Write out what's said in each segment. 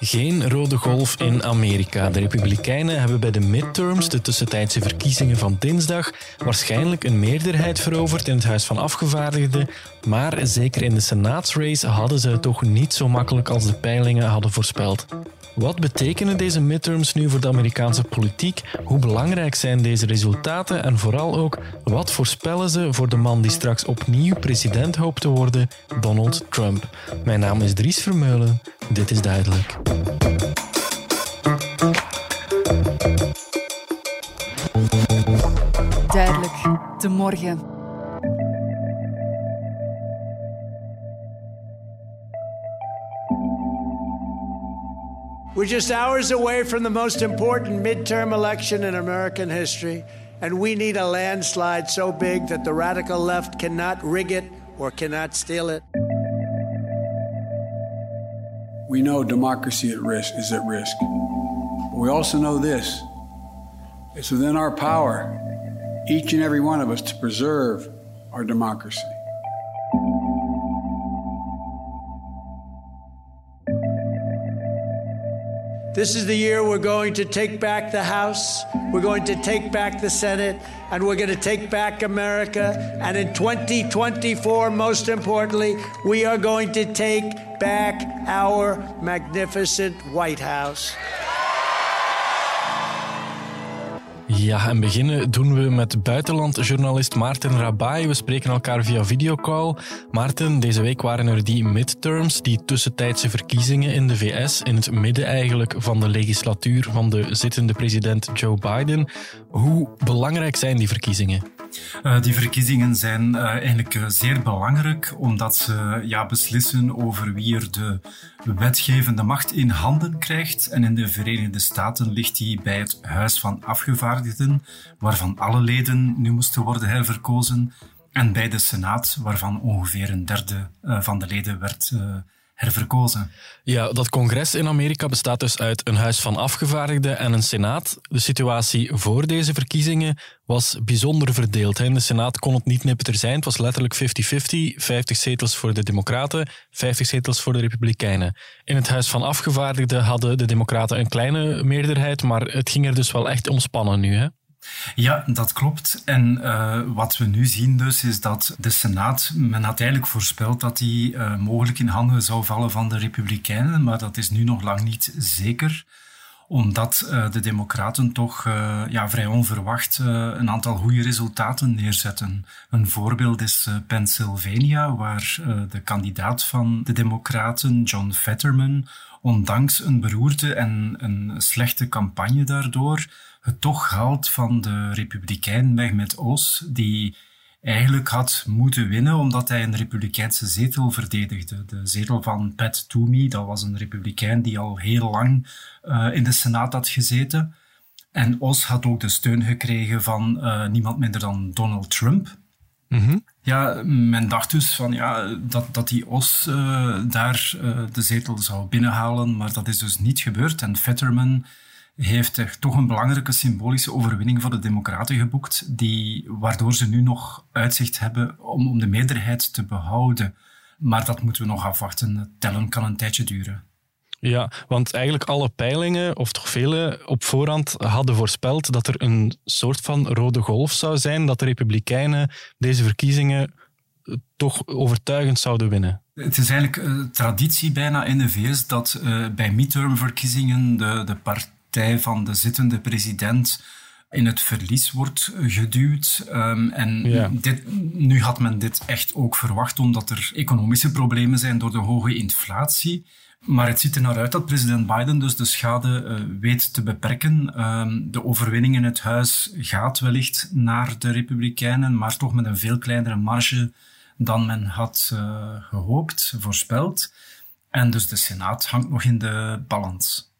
Geen rode golf in Amerika. De Republikeinen hebben bij de midterms, de tussentijdse verkiezingen van dinsdag, waarschijnlijk een meerderheid veroverd in het Huis van Afgevaardigden. Maar zeker in de Senaatsrace hadden ze het toch niet zo makkelijk als de peilingen hadden voorspeld. Wat betekenen deze midterms nu voor de Amerikaanse politiek? Hoe belangrijk zijn deze resultaten? En vooral ook, wat voorspellen ze voor de man die straks opnieuw president hoopt te worden, Donald Trump? Mijn naam is Dries Vermeulen. Dit is duidelijk. Duidelijk, de morgen. We're just hours away from the most important midterm election in American history, and we need a landslide so big that the radical left cannot rig it or cannot steal it. We know democracy at risk is at risk. But we also know this. It's within our power, each and every one of us, to preserve our democracy. This is the year we're going to take back the House, we're going to take back the Senate, and we're going to take back America. And in 2024, most importantly, we are going to take back our magnificent White House. Ja, en beginnen doen we met buitenlandjournalist Maarten Rabai. We spreken elkaar via videocall. Maarten, deze week waren er die midterms, die tussentijdse verkiezingen in de VS, in het midden eigenlijk van de legislatuur van de zittende president Joe Biden. Hoe belangrijk zijn die verkiezingen? Uh, die verkiezingen zijn uh, eigenlijk uh, zeer belangrijk, omdat ze ja, beslissen over wie er de wetgevende macht in handen krijgt. En in de Verenigde Staten ligt die bij het Huis van Afgevaardigden, waarvan alle leden nu moesten worden herverkozen. En bij de Senaat, waarvan ongeveer een derde van de leden werd herverkozen. Ja, dat congres in Amerika bestaat dus uit een huis van afgevaardigden en een senaat. De situatie voor deze verkiezingen was bijzonder verdeeld. In de senaat kon het niet nipper zijn. Het was letterlijk 50-50. 50 zetels voor de democraten, 50 zetels voor de republikeinen. In het huis van afgevaardigden hadden de democraten een kleine meerderheid, maar het ging er dus wel echt om spannen nu. Hè? Ja, dat klopt. En uh, wat we nu zien dus, is dat de Senaat, men had eigenlijk voorspeld dat die uh, mogelijk in handen zou vallen van de Republikeinen, maar dat is nu nog lang niet zeker omdat uh, de Democraten toch ja, vrij onverwacht een aantal goede resultaten neerzetten. Een voorbeeld is Pennsylvania, waar de kandidaat van de Democraten, John Fetterman, ondanks een beroerte en een slechte campagne daardoor, het toch haalt van de republikein Mehmet Oz, die eigenlijk had moeten winnen omdat hij een republikeinse zetel verdedigde. De zetel van Pat Toomey, dat was een republikein die al heel lang uh, in de Senaat had gezeten. En Oz had ook de steun gekregen van uh, niemand minder dan Donald Trump. Mm -hmm. Ja, men dacht dus van, ja, dat, dat die Os uh, daar de zetel zou binnenhalen, maar dat is dus niet gebeurd. En Fetterman heeft er toch een belangrijke symbolische overwinning voor de Democraten geboekt, die, waardoor ze nu nog uitzicht hebben om, om de meerderheid te behouden. Maar dat moeten we nog afwachten. Tellen kan een tijdje duren. Ja, want eigenlijk alle peilingen, of toch vele, op voorhand hadden voorspeld dat er een soort van rode golf zou zijn, dat de Republikeinen deze verkiezingen toch overtuigend zouden winnen. Het is eigenlijk uh, traditie bijna in de VS dat uh, bij midtermverkiezingen de, de partij partij van de zittende president in het verlies wordt geduwd. Um, en dit, nu had men dit echt ook verwacht, omdat er economische problemen zijn door de hoge inflatie. Maar het ziet er naar uit dat president Biden dus de schade uh, weet te beperken. Um, de overwinning in het huis gaat wellicht naar de Republikeinen, maar toch met een veel kleinere marge dan men had uh, gehoopt, voorspeld. En dus de Senaat hangt nog in de balans.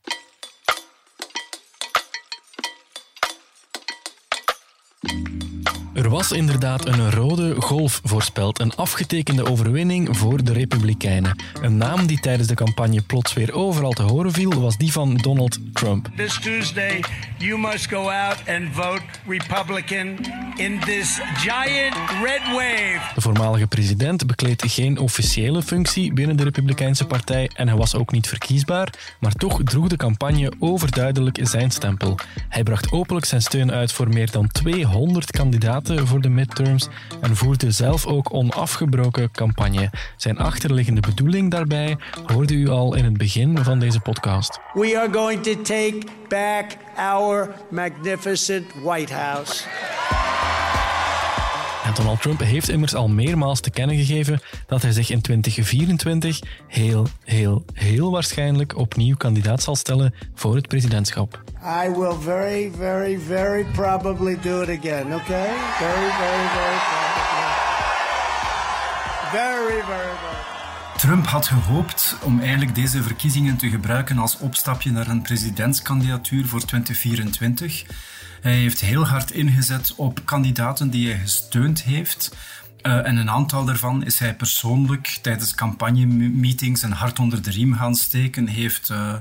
Er was inderdaad een rode golf voorspeld, een afgetekende overwinning voor de Republikeinen. Een naam die tijdens de campagne plots weer overal te horen viel, was die van Donald Trump. This Tuesday, you must go out and vote Republican in this giant red wave. De voormalige president bekleedt geen officiële functie binnen de Republikeinse partij en hij was ook niet verkiesbaar, maar toch droeg de campagne overduidelijk zijn stempel. Hij bracht openlijk zijn steun uit voor meer dan 200 kandidaten voor de midterms en voerde zelf ook onafgebroken campagne. Zijn achterliggende bedoeling daarbij hoorde u al in het begin van deze podcast. We are going to take back our magnificent White House. En Donald Trump heeft immers al meermaals te kennen gegeven dat hij zich in 2024 heel, heel, heel waarschijnlijk opnieuw kandidaat zal stellen voor het presidentschap. I will very, very, very probably do it again, okay? Very, very, very probably. Very, very, very. Trump had gehoopt om eigenlijk deze verkiezingen te gebruiken als opstapje naar een presidentskandidatuur voor 2024. Hij heeft heel hard ingezet op kandidaten die hij gesteund heeft. Uh, en een aantal daarvan is hij persoonlijk tijdens campagnemeetings een hart onder de riem gaan steken. Heeft uh,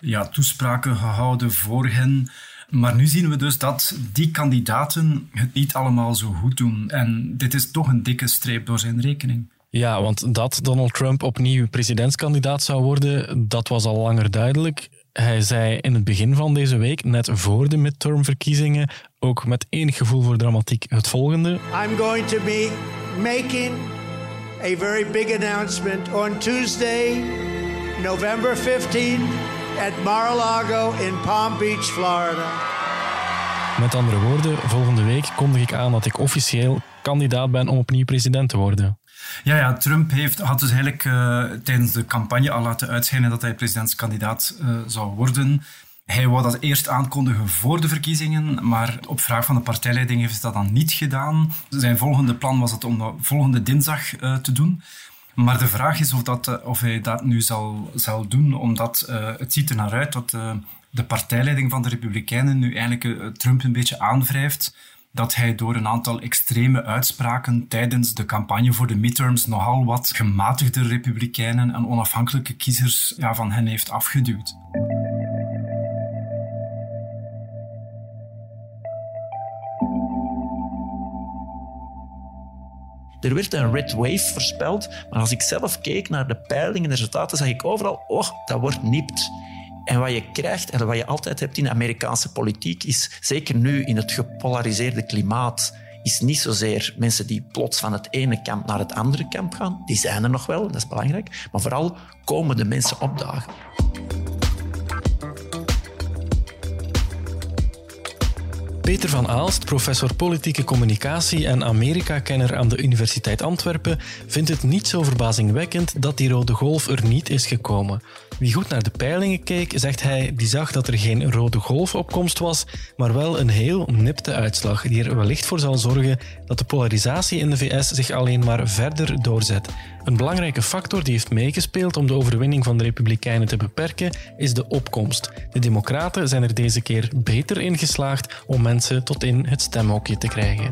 ja, toespraken gehouden voor hen. Maar nu zien we dus dat die kandidaten het niet allemaal zo goed doen. En dit is toch een dikke streep door zijn rekening. Ja, want dat Donald Trump opnieuw presidentskandidaat zou worden, dat was al langer duidelijk. Hij zei in het begin van deze week, net voor de midtermverkiezingen, ook met enig gevoel voor dramatiek het volgende. I'm going to be making a very big announcement on Tuesday, November 15 at Mar-a-Lago in Palm Beach, Florida. Met andere woorden, volgende week kondig ik aan dat ik officieel kandidaat ben om opnieuw president te worden. Ja, ja Trump heeft, had dus eigenlijk uh, tijdens de campagne al laten uitschijnen dat hij presidentskandidaat uh, zou worden. Hij wou dat eerst aankondigen voor de verkiezingen, maar op vraag van de partijleiding heeft hij dat dan niet gedaan. Zijn volgende plan was het om dat volgende dinsdag uh, te doen. Maar de vraag is of, dat, of hij dat nu zal, zal doen, omdat het ziet er naar uit dat de partijleiding van de Republikeinen nu eigenlijk Trump een beetje aanwrijft dat hij door een aantal extreme uitspraken tijdens de campagne voor de midterms nogal wat gematigde republikeinen en onafhankelijke kiezers ja, van hen heeft afgeduwd. Er werd een red wave voorspeld, maar als ik zelf keek naar de peilingen en de resultaten, zag ik overal, oh, dat wordt nipt. En wat je krijgt en wat je altijd hebt in de Amerikaanse politiek is, zeker nu in het gepolariseerde klimaat, is niet zozeer mensen die plots van het ene kamp naar het andere kamp gaan. Die zijn er nog wel, dat is belangrijk. Maar vooral komen de mensen opdagen. Peter van Aalst, professor politieke communicatie en Amerika-kenner aan de Universiteit Antwerpen, vindt het niet zo verbazingwekkend dat die rode golf er niet is gekomen. Wie goed naar de peilingen keek, zegt hij, die zag dat er geen rode golfopkomst was, maar wel een heel nipte uitslag die er wellicht voor zal zorgen dat de polarisatie in de VS zich alleen maar verder doorzet. Een belangrijke factor die heeft meegespeeld om de overwinning van de Republikeinen te beperken, is de opkomst. De Democraten zijn er deze keer beter in geslaagd om mensen tot in het stemhokje te krijgen.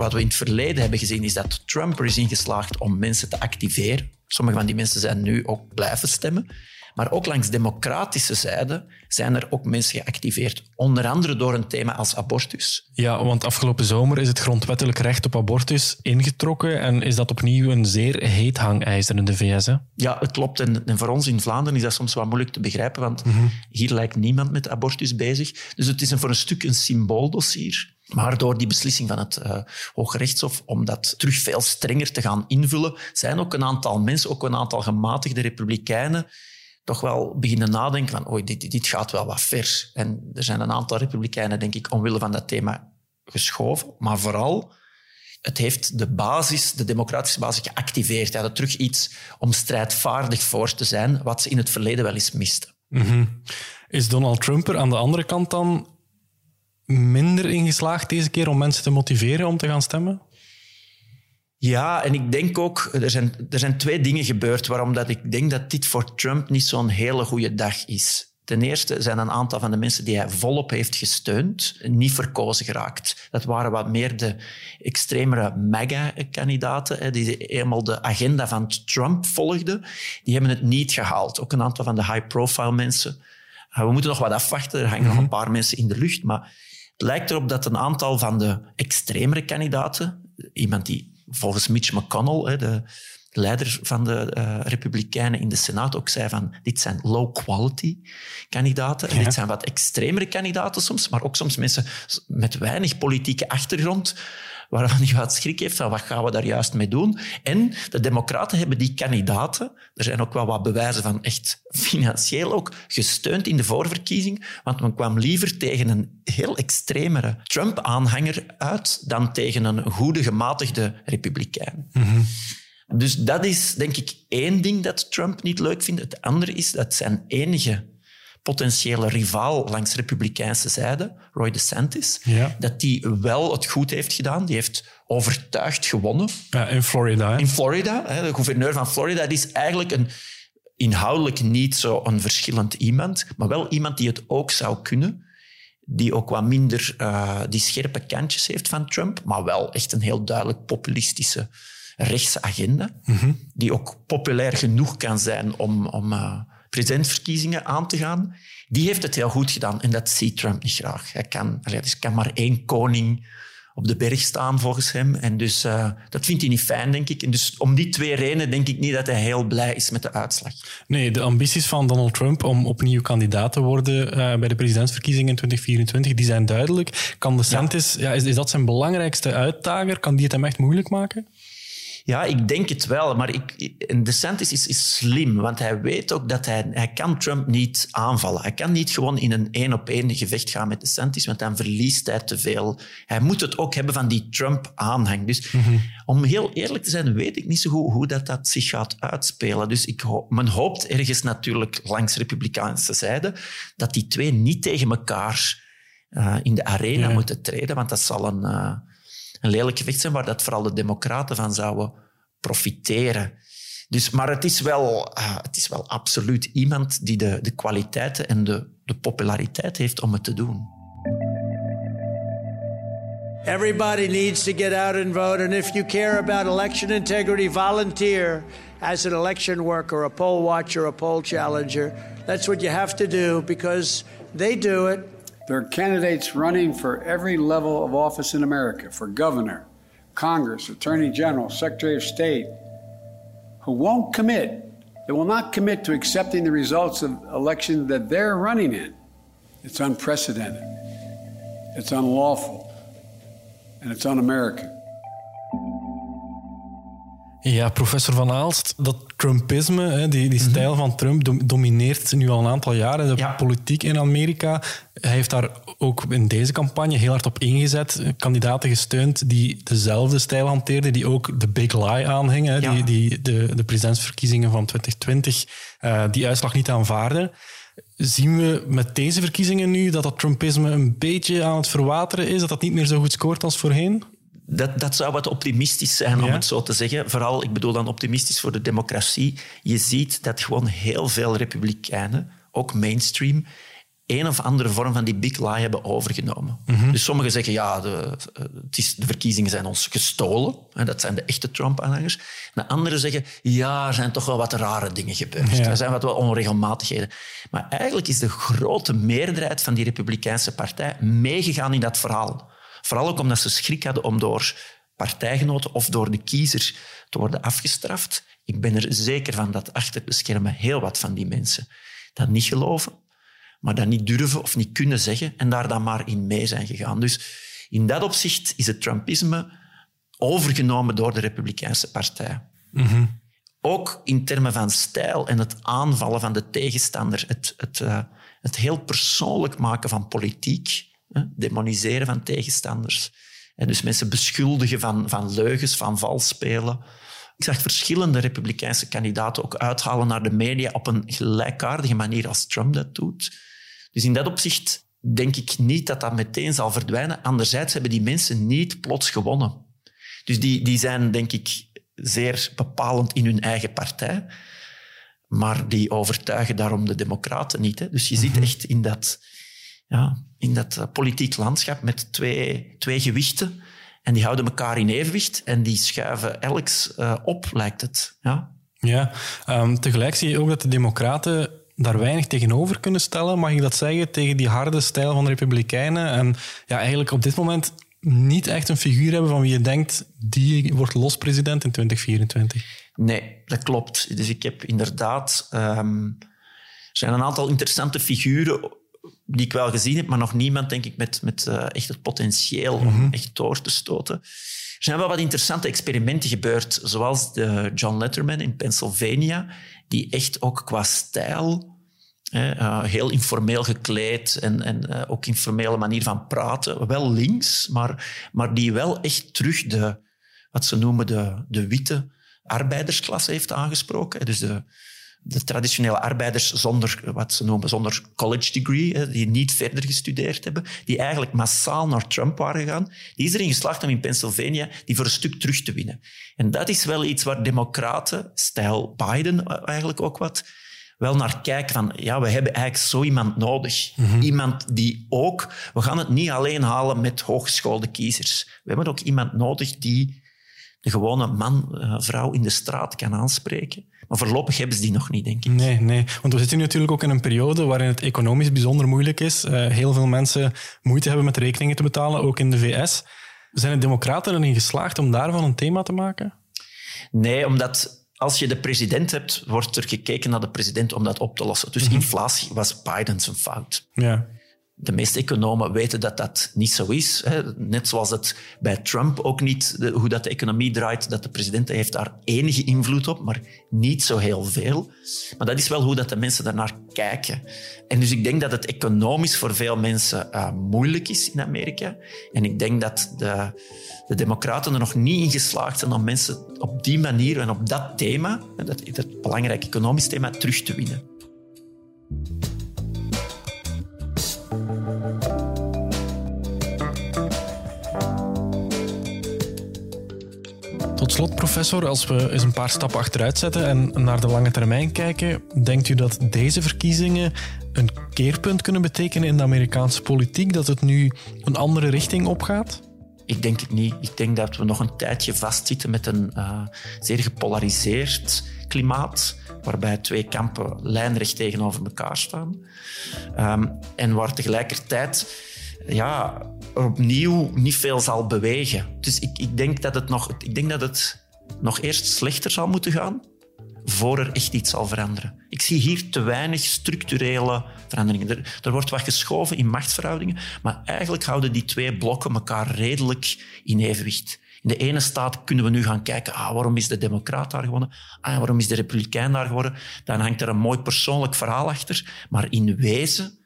Wat we in het verleden hebben gezien is dat Trump er is ingeslaagd om mensen te activeren. Sommige van die mensen zijn nu ook blijven stemmen. Maar ook langs democratische zijde zijn er ook mensen geactiveerd. Onder andere door een thema als abortus. Ja, want afgelopen zomer is het grondwettelijk recht op abortus ingetrokken en is dat opnieuw een zeer heet hangijzer in de VS. Hè? Ja, het klopt. En, en, voor ons in Vlaanderen is dat soms wat moeilijk te begrijpen, want hier lijkt niemand met abortus bezig. Dus het is een, voor een stuk een symbooldossier. Maar door die beslissing van het uh, Hoge Rechtshof om dat terug veel strenger te gaan invullen, zijn ook een aantal mensen, ook een aantal gematigde republikeinen, toch wel beginnen nadenken van oei, dit, dit gaat wel wat ver. En er zijn een aantal republikeinen, denk ik, omwille van dat thema geschoven. Maar vooral, het heeft de basis, de democratische basis, geactiveerd. Hij had terug iets om strijdvaardig voor te zijn, wat ze in het verleden wel eens misten. Mm Is Donald Trump er aan de andere kant dan minder in geslaagd deze keer om mensen te motiveren om te gaan stemmen? Ja, en ik denk ook, er zijn, er zijn twee dingen gebeurd waarom dat ik denk dat dit voor Trump niet zo'n hele goede dag is. Ten eerste zijn een aantal van de mensen die hij volop heeft gesteund niet verkozen geraakt. Dat waren wat meer de extremere MAGA-kandidaten, die eenmaal de agenda van Trump volgden. Die hebben het niet gehaald. Ook een aantal van de high-profile mensen. Eh, we moeten nog wat afwachten. Er hangen nog een paar mensen in de lucht. Maar het lijkt erop dat een aantal van de extremere kandidaten, iemand die volgens Mitch McConnell, de leider van de uh, Republikeinen in de Senaat ook zei van dit zijn low-quality kandidaten. En dit zijn wat extremere kandidaten soms, maar ook soms mensen met weinig politieke achtergrond waarvan je wat schrik heeft van wat gaan we daar juist mee doen. En de democraten hebben die kandidaten, er zijn ook wel wat bewijzen van echt financieel ook, gesteund in de voorverkiezing, want men kwam liever tegen een heel extremere Trump-aanhanger uit dan tegen een goede, gematigde republikein. Mm dus dat is denk ik één ding dat Trump niet leuk vindt. Het andere is dat zijn enige potentiële rivaal langs republikeinse zijde, Roy DeSantis, dat die wel het goed heeft gedaan. Die heeft overtuigd gewonnen. Ja, in Florida. Hè? In Florida. Hè, de gouverneur van Florida die is eigenlijk een, inhoudelijk niet zo een verschillend iemand, maar wel iemand die het ook zou kunnen. Die ook wat minder uh, die scherpe kantjes heeft van Trump, maar wel echt een heel duidelijk populistische rechtse agenda, die ook populair genoeg kan zijn om, om uh, presidentsverkiezingen aan te gaan, die heeft het heel goed gedaan. En dat ziet Trump niet graag. Hij kan, er kan maar één koning op de berg staan, volgens hem. En dus uh, dat vindt hij niet fijn, denk ik. En dus om die twee redenen denk ik niet dat hij heel blij is met de uitslag. Nee, de ambities van Donald Trump om opnieuw kandidaat te worden uh, bij de presidentsverkiezingen in 2024, die zijn duidelijk. Kan de Santis, ja. ja is, is dat zijn belangrijkste uitdager? Kan die het hem echt moeilijk maken? Ja, ik denk het wel. Maar ik, DeSantis is, is slim, want hij weet ook dat hij, hij kan Trump niet aanvallen. Hij kan niet gewoon in een één-op-één gevecht gaan met DeSantis, want dan verliest hij te veel. Hij moet het ook hebben van die Trump-aanhang. Dus om heel eerlijk te zijn, weet ik niet zo goed hoe dat, dat zich gaat uitspelen. Dus ik men hoopt ergens natuurlijk langs de Republikeinse zijde dat die twee niet tegen elkaar uh, in de arena moeten treden, want dat zal een... Uh, een lelijk gevecht zijn waar dat vooral de democraten van zouden profiteren. Dus, maar het is, wel, uh, het is wel absoluut iemand die de, de kwaliteiten en de, de populariteit heeft om het te doen. Everybody needs to get out and vote. And if you care about election integrity, volunteer as an election worker, a poll watcher, a poll challenger. That's what you have to do because they do it There are candidates running for every level of office in America for governor, Congress, Attorney General, Secretary of State who won't commit. They will not commit to accepting the results of elections that they're running in. It's unprecedented, it's unlawful, and it's un American. Ja, professor Van Aalst, dat Trumpisme, die, die mhm. stijl van Trump, domineert nu al een aantal jaren de politiek in Amerika. Hij heeft daar ook in deze campagne heel hard op ingezet. Kandidaten gesteund die dezelfde stijl hanteerden, die ook de big lie aanhingen, die, die de, de presidentsverkiezingen van 2020, uh, eh, die uitslag niet aanvaarden. Zien we met deze verkiezingen nu dat dat Trumpisme een beetje aan het verwateren is, dat dat niet meer zo goed scoort als voorheen? Dat, dat zou wat optimistisch zijn, om het zo te zeggen. Vooral, ik bedoel dan optimistisch voor de democratie. Je ziet dat gewoon heel veel republikeinen, ook mainstream, een of andere vorm van die big lie hebben overgenomen. Mhm. Dus sommigen zeggen, ja, de, het is, de verkiezingen zijn ons gestolen. Dat zijn de echte Trump-aanhangers. De anderen zeggen, ja, er zijn toch wel wat rare dingen gebeurd. Er zijn wat wel onregelmatigheden. Maar eigenlijk is de grote meerderheid van die Republikeinse partij meegegaan in dat verhaal. Vooral ook omdat ze schrik hadden om door partijgenoten of door de kiezers te worden afgestraft. Ik ben er zeker van dat achter de schermen heel wat van die mensen dat niet geloven, maar dat niet durven of niet kunnen zeggen en daar dan maar in mee zijn gegaan. Dus in dat opzicht is het Trumpisme overgenomen door de Republikeinse Partij. Mhm. Ook in termen van stijl en het aanvallen van de tegenstander, het, het, uh, het heel persoonlijk maken van politiek demoniseren van tegenstanders. En dus mensen beschuldigen van, van leugens, van vals spelen. Ik zag verschillende republikeinse kandidaten ook uithalen naar de media op een gelijkaardige manier als Trump dat doet. Dus in dat opzicht denk ik niet dat dat meteen zal verdwijnen. Anderzijds hebben die mensen niet plots gewonnen. Dus die, die zijn, denk ik, zeer bepalend in hun eigen partij. Maar die overtuigen daarom de democraten niet. Hè. Dus je zit echt in dat, ja, in dat uh, politiek landschap met twee, twee gewichten. En die houden elkaar in evenwicht en die schuiven elks uh, op, lijkt het. Ja, ja um, tegelijk zie je ook dat de democraten daar weinig tegenover kunnen stellen, mag ik dat zeggen, tegen die harde stijl van de Republikeinen. En ja, eigenlijk op dit moment niet echt een figuur hebben van wie je denkt, die wordt lospresident in 2024. Nee, dat klopt. Dus ik heb inderdaad... Um, er zijn een aantal interessante figuren die ik wel gezien heb, maar nog niemand, denk ik, met, met uh, echt het potentieel om mm -hmm. echt door te stoten. Er zijn wel wat interessante experimenten gebeurd, zoals de John Letterman in Pennsylvania, die echt ook qua stijl uh, heel informeel gekleed en, en uh, ook informele manier van praten. Wel links, maar, maar die wel echt terug de, wat ze noemen de, de witte arbeidersklasse heeft aangesproken. Dus de, de traditionele arbeiders zonder, wat ze noemen, zonder college degree, die niet verder gestudeerd hebben, die eigenlijk massaal naar Trump waren gegaan, die is erin geslaagd om in Pennsylvania die voor een stuk terug te winnen. En dat is wel iets waar democraten, stijl Biden eigenlijk ook wat, wel naar kijken van, ja, we hebben eigenlijk zo iemand nodig. Mm-hmm. Iemand die ook, we gaan het niet alleen halen met hooggeschoolde kiezers. We hebben ook iemand nodig die de gewone man, uh, vrouw in de straat kan aanspreken. Maar voorlopig hebben ze die nog niet, denk ik. Nee, nee. Want we zitten nu natuurlijk ook in een periode waarin het economisch bijzonder moeilijk is. Uh, heel veel mensen moeite hebben met rekeningen te betalen, ook in de VS. Zijn de democraten erin geslaagd om daarvan een thema te maken? Nee, omdat als je de president hebt, wordt er gekeken naar de president om dat op te lossen. Dus inflatie was Biden zijn fout. Ja de meeste economen weten dat dat niet zo is. Net zoals het bij Trump ook niet, hoe dat de economie draait, dat de president heeft daar enige invloed op, maar niet zo heel veel. Maar dat is wel hoe dat de mensen daarnaar kijken. En dus ik denk dat het economisch voor veel mensen uh, moeilijk is in Amerika. En ik denk dat de, de democraten er nog niet in geslaagd zijn om mensen op die manier en op dat thema, dat, dat belangrijke economisch thema, terug te winnen. Slot, professor, als we eens een paar stappen achteruit zetten en naar de lange termijn kijken, denkt u dat deze verkiezingen een keerpunt kunnen betekenen in de Amerikaanse politiek, dat het nu een andere richting opgaat? Ik denk het niet. Ik denk dat we nog een tijdje vastzitten met een uh, zeer gepolariseerd klimaat, waarbij twee kampen lijnrecht tegenover elkaar staan. Um, en waar tegelijkertijd ja, opnieuw niet veel zal bewegen. Dus ik, ik, denk dat het nog, ik denk dat het nog eerst slechter zal moeten gaan voor er echt iets zal veranderen. Ik zie hier te weinig structurele veranderingen. Er, er, wordt wat geschoven in machtsverhoudingen, maar eigenlijk houden die twee blokken elkaar redelijk in evenwicht. In de ene staat kunnen we nu gaan kijken, ah, waarom is de democraat daar gewonnen? Ah, waarom is de republikein daar geworden? Dan hangt er een mooi persoonlijk verhaal achter. Maar in wezen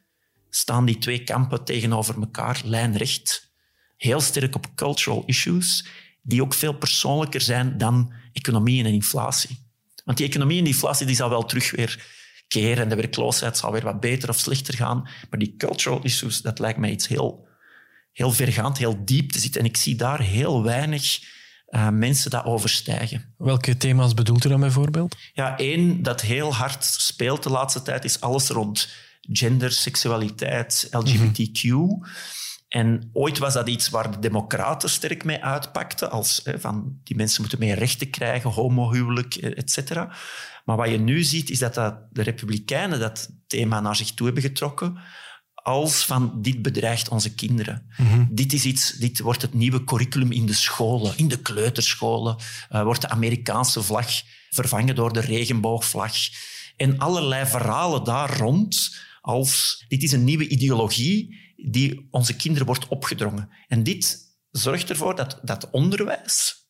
staan die twee kampen tegenover elkaar, lijnrecht. Heel sterk op cultural issues, die ook veel persoonlijker zijn dan economie en inflatie. Want die economie en die inflatie die zal wel terug weer keren en de werkloosheid zal weer wat beter of slechter gaan. Maar die cultural issues, dat lijkt mij iets heel, heel vergaand, heel diep te zitten. En ik zie daar heel weinig uh, mensen dat overstijgen. Welke thema's bedoelt u dan bijvoorbeeld? Ja, één dat heel hard speelt de laatste tijd is alles rond gender, seksualiteit, LGBTQ. En ooit was dat iets waar de democraten sterk mee uitpakten, als hè, van die mensen moeten meer rechten krijgen, homohuwelijk, et cetera. Maar wat je nu ziet, is dat, dat de republikeinen dat thema naar zich toe hebben getrokken als van dit bedreigt onze kinderen. Mhm. Dit, is iets, dit wordt het nieuwe curriculum in de scholen, in de kleuterscholen, uh, wordt de Amerikaanse vlag vervangen door de regenboogvlag. En allerlei verhalen daar rond als dit is een nieuwe ideologie die onze kinderen wordt opgedrongen. En dit zorgt ervoor dat, dat onderwijs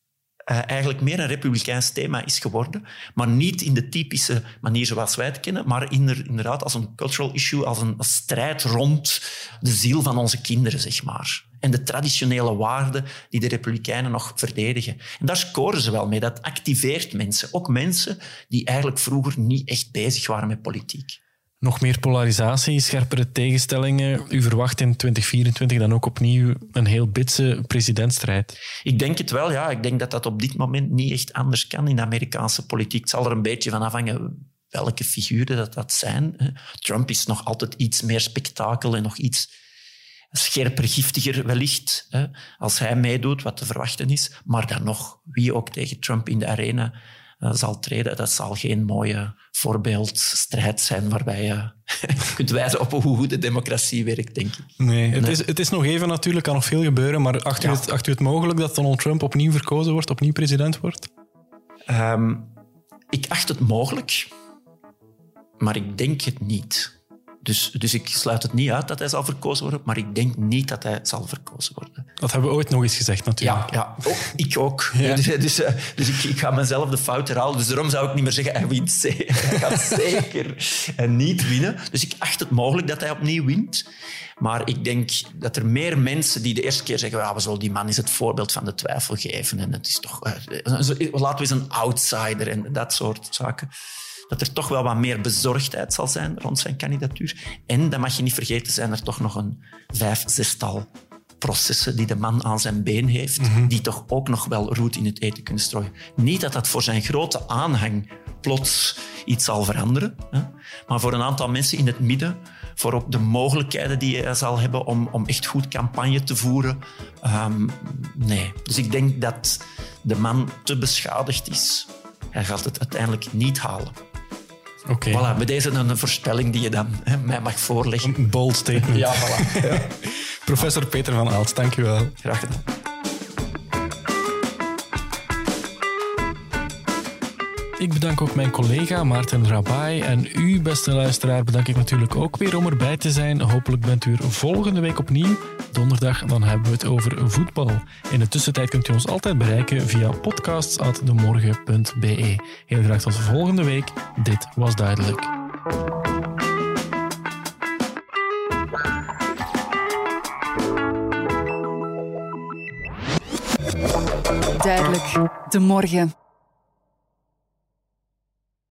uh, eigenlijk meer een republikeins thema is geworden, maar niet in de typische manier zoals wij het kennen, maar inderdaad als een cultural issue, als een strijd rond de ziel van onze kinderen, zeg maar. En de traditionele waarden die de republikeinen nog verdedigen. En daar scoren ze wel mee. Dat activeert mensen. Ook mensen die eigenlijk vroeger niet echt bezig waren met politiek. Nog meer polarisatie, scherpere tegenstellingen. U verwacht in 2024 dan ook opnieuw een heel bitse presidentsstrijd? Ik denk het wel, ja. Ik denk dat dat op dit moment niet echt anders kan in de Amerikaanse politiek. Het zal er een beetje van afhangen welke figuren dat, dat zijn. Trump is nog altijd iets meer spektakel en nog iets scherper, giftiger wellicht, als hij meedoet, wat te verwachten is. Maar dan nog, wie ook tegen Trump in de arena zal treden, dat zal geen mooie voorbeeldstrijd zijn waarbij je kunt wijzen op hoe goed de democratie werkt, denk ik. Nee, het, Is, het is nog even natuurlijk, kan nog veel gebeuren, maar acht u, het, acht u het mogelijk dat Donald Trump opnieuw verkozen wordt, opnieuw president wordt? Um, ik acht het mogelijk, maar ik denk het niet. Dus, dus ik sluit het niet uit dat hij zal verkozen worden, maar ik denk niet dat hij zal verkozen worden. Dat hebben we ooit nog eens gezegd, natuurlijk. Ja, ja. Oh, ik ook. Dus, dus, eh, dus ik, ik, ga mezelf de fout herhalen. Dus daarom zou ik niet meer zeggen, hij wint Hij gaat zeker niet winnen. Dus ik acht het mogelijk dat hij opnieuw wint. Maar ik denk dat er meer mensen die de eerste keer zeggen, ja, we zullen die man is het voorbeeld van de twijfel geven. En het is toch, uh, laten we eens een outsider en dat soort zaken dat er toch wel wat meer bezorgdheid zal zijn rond zijn kandidatuur. En, dat mag je niet vergeten, zijn er toch nog een vijf, zestal processen die de man aan zijn been heeft, mhm. die toch ook nog wel roet in het eten kunnen strooien. Niet dat dat voor zijn grote aanhang plots iets zal veranderen, hè? maar voor een aantal mensen in het midden, voor ook de mogelijkheden die hij zal hebben om, om echt goed campagne te voeren. Um, nee. Dus ik denk dat de man te beschadigd is. Hij gaat het uiteindelijk niet halen. Oké. Voilà, met deze een voorspelling die je dan hè, mij mag voorleggen. Een bold statement. ja, voilà. Ja. Professor Peter van Aalst, dank je wel. Graag gedaan. Ik bedank ook mijn collega Maarten Rabai. En u, beste luisteraar, bedank ik natuurlijk ook weer om erbij te zijn. Hopelijk bent u er volgende week opnieuw. Donderdag dan hebben we het over voetbal. In de tussentijd kunt u ons altijd bereiken via podcasts.demorgen.be. Heel graag tot volgende week. Dit was duidelijk. Duidelijk. De morgen.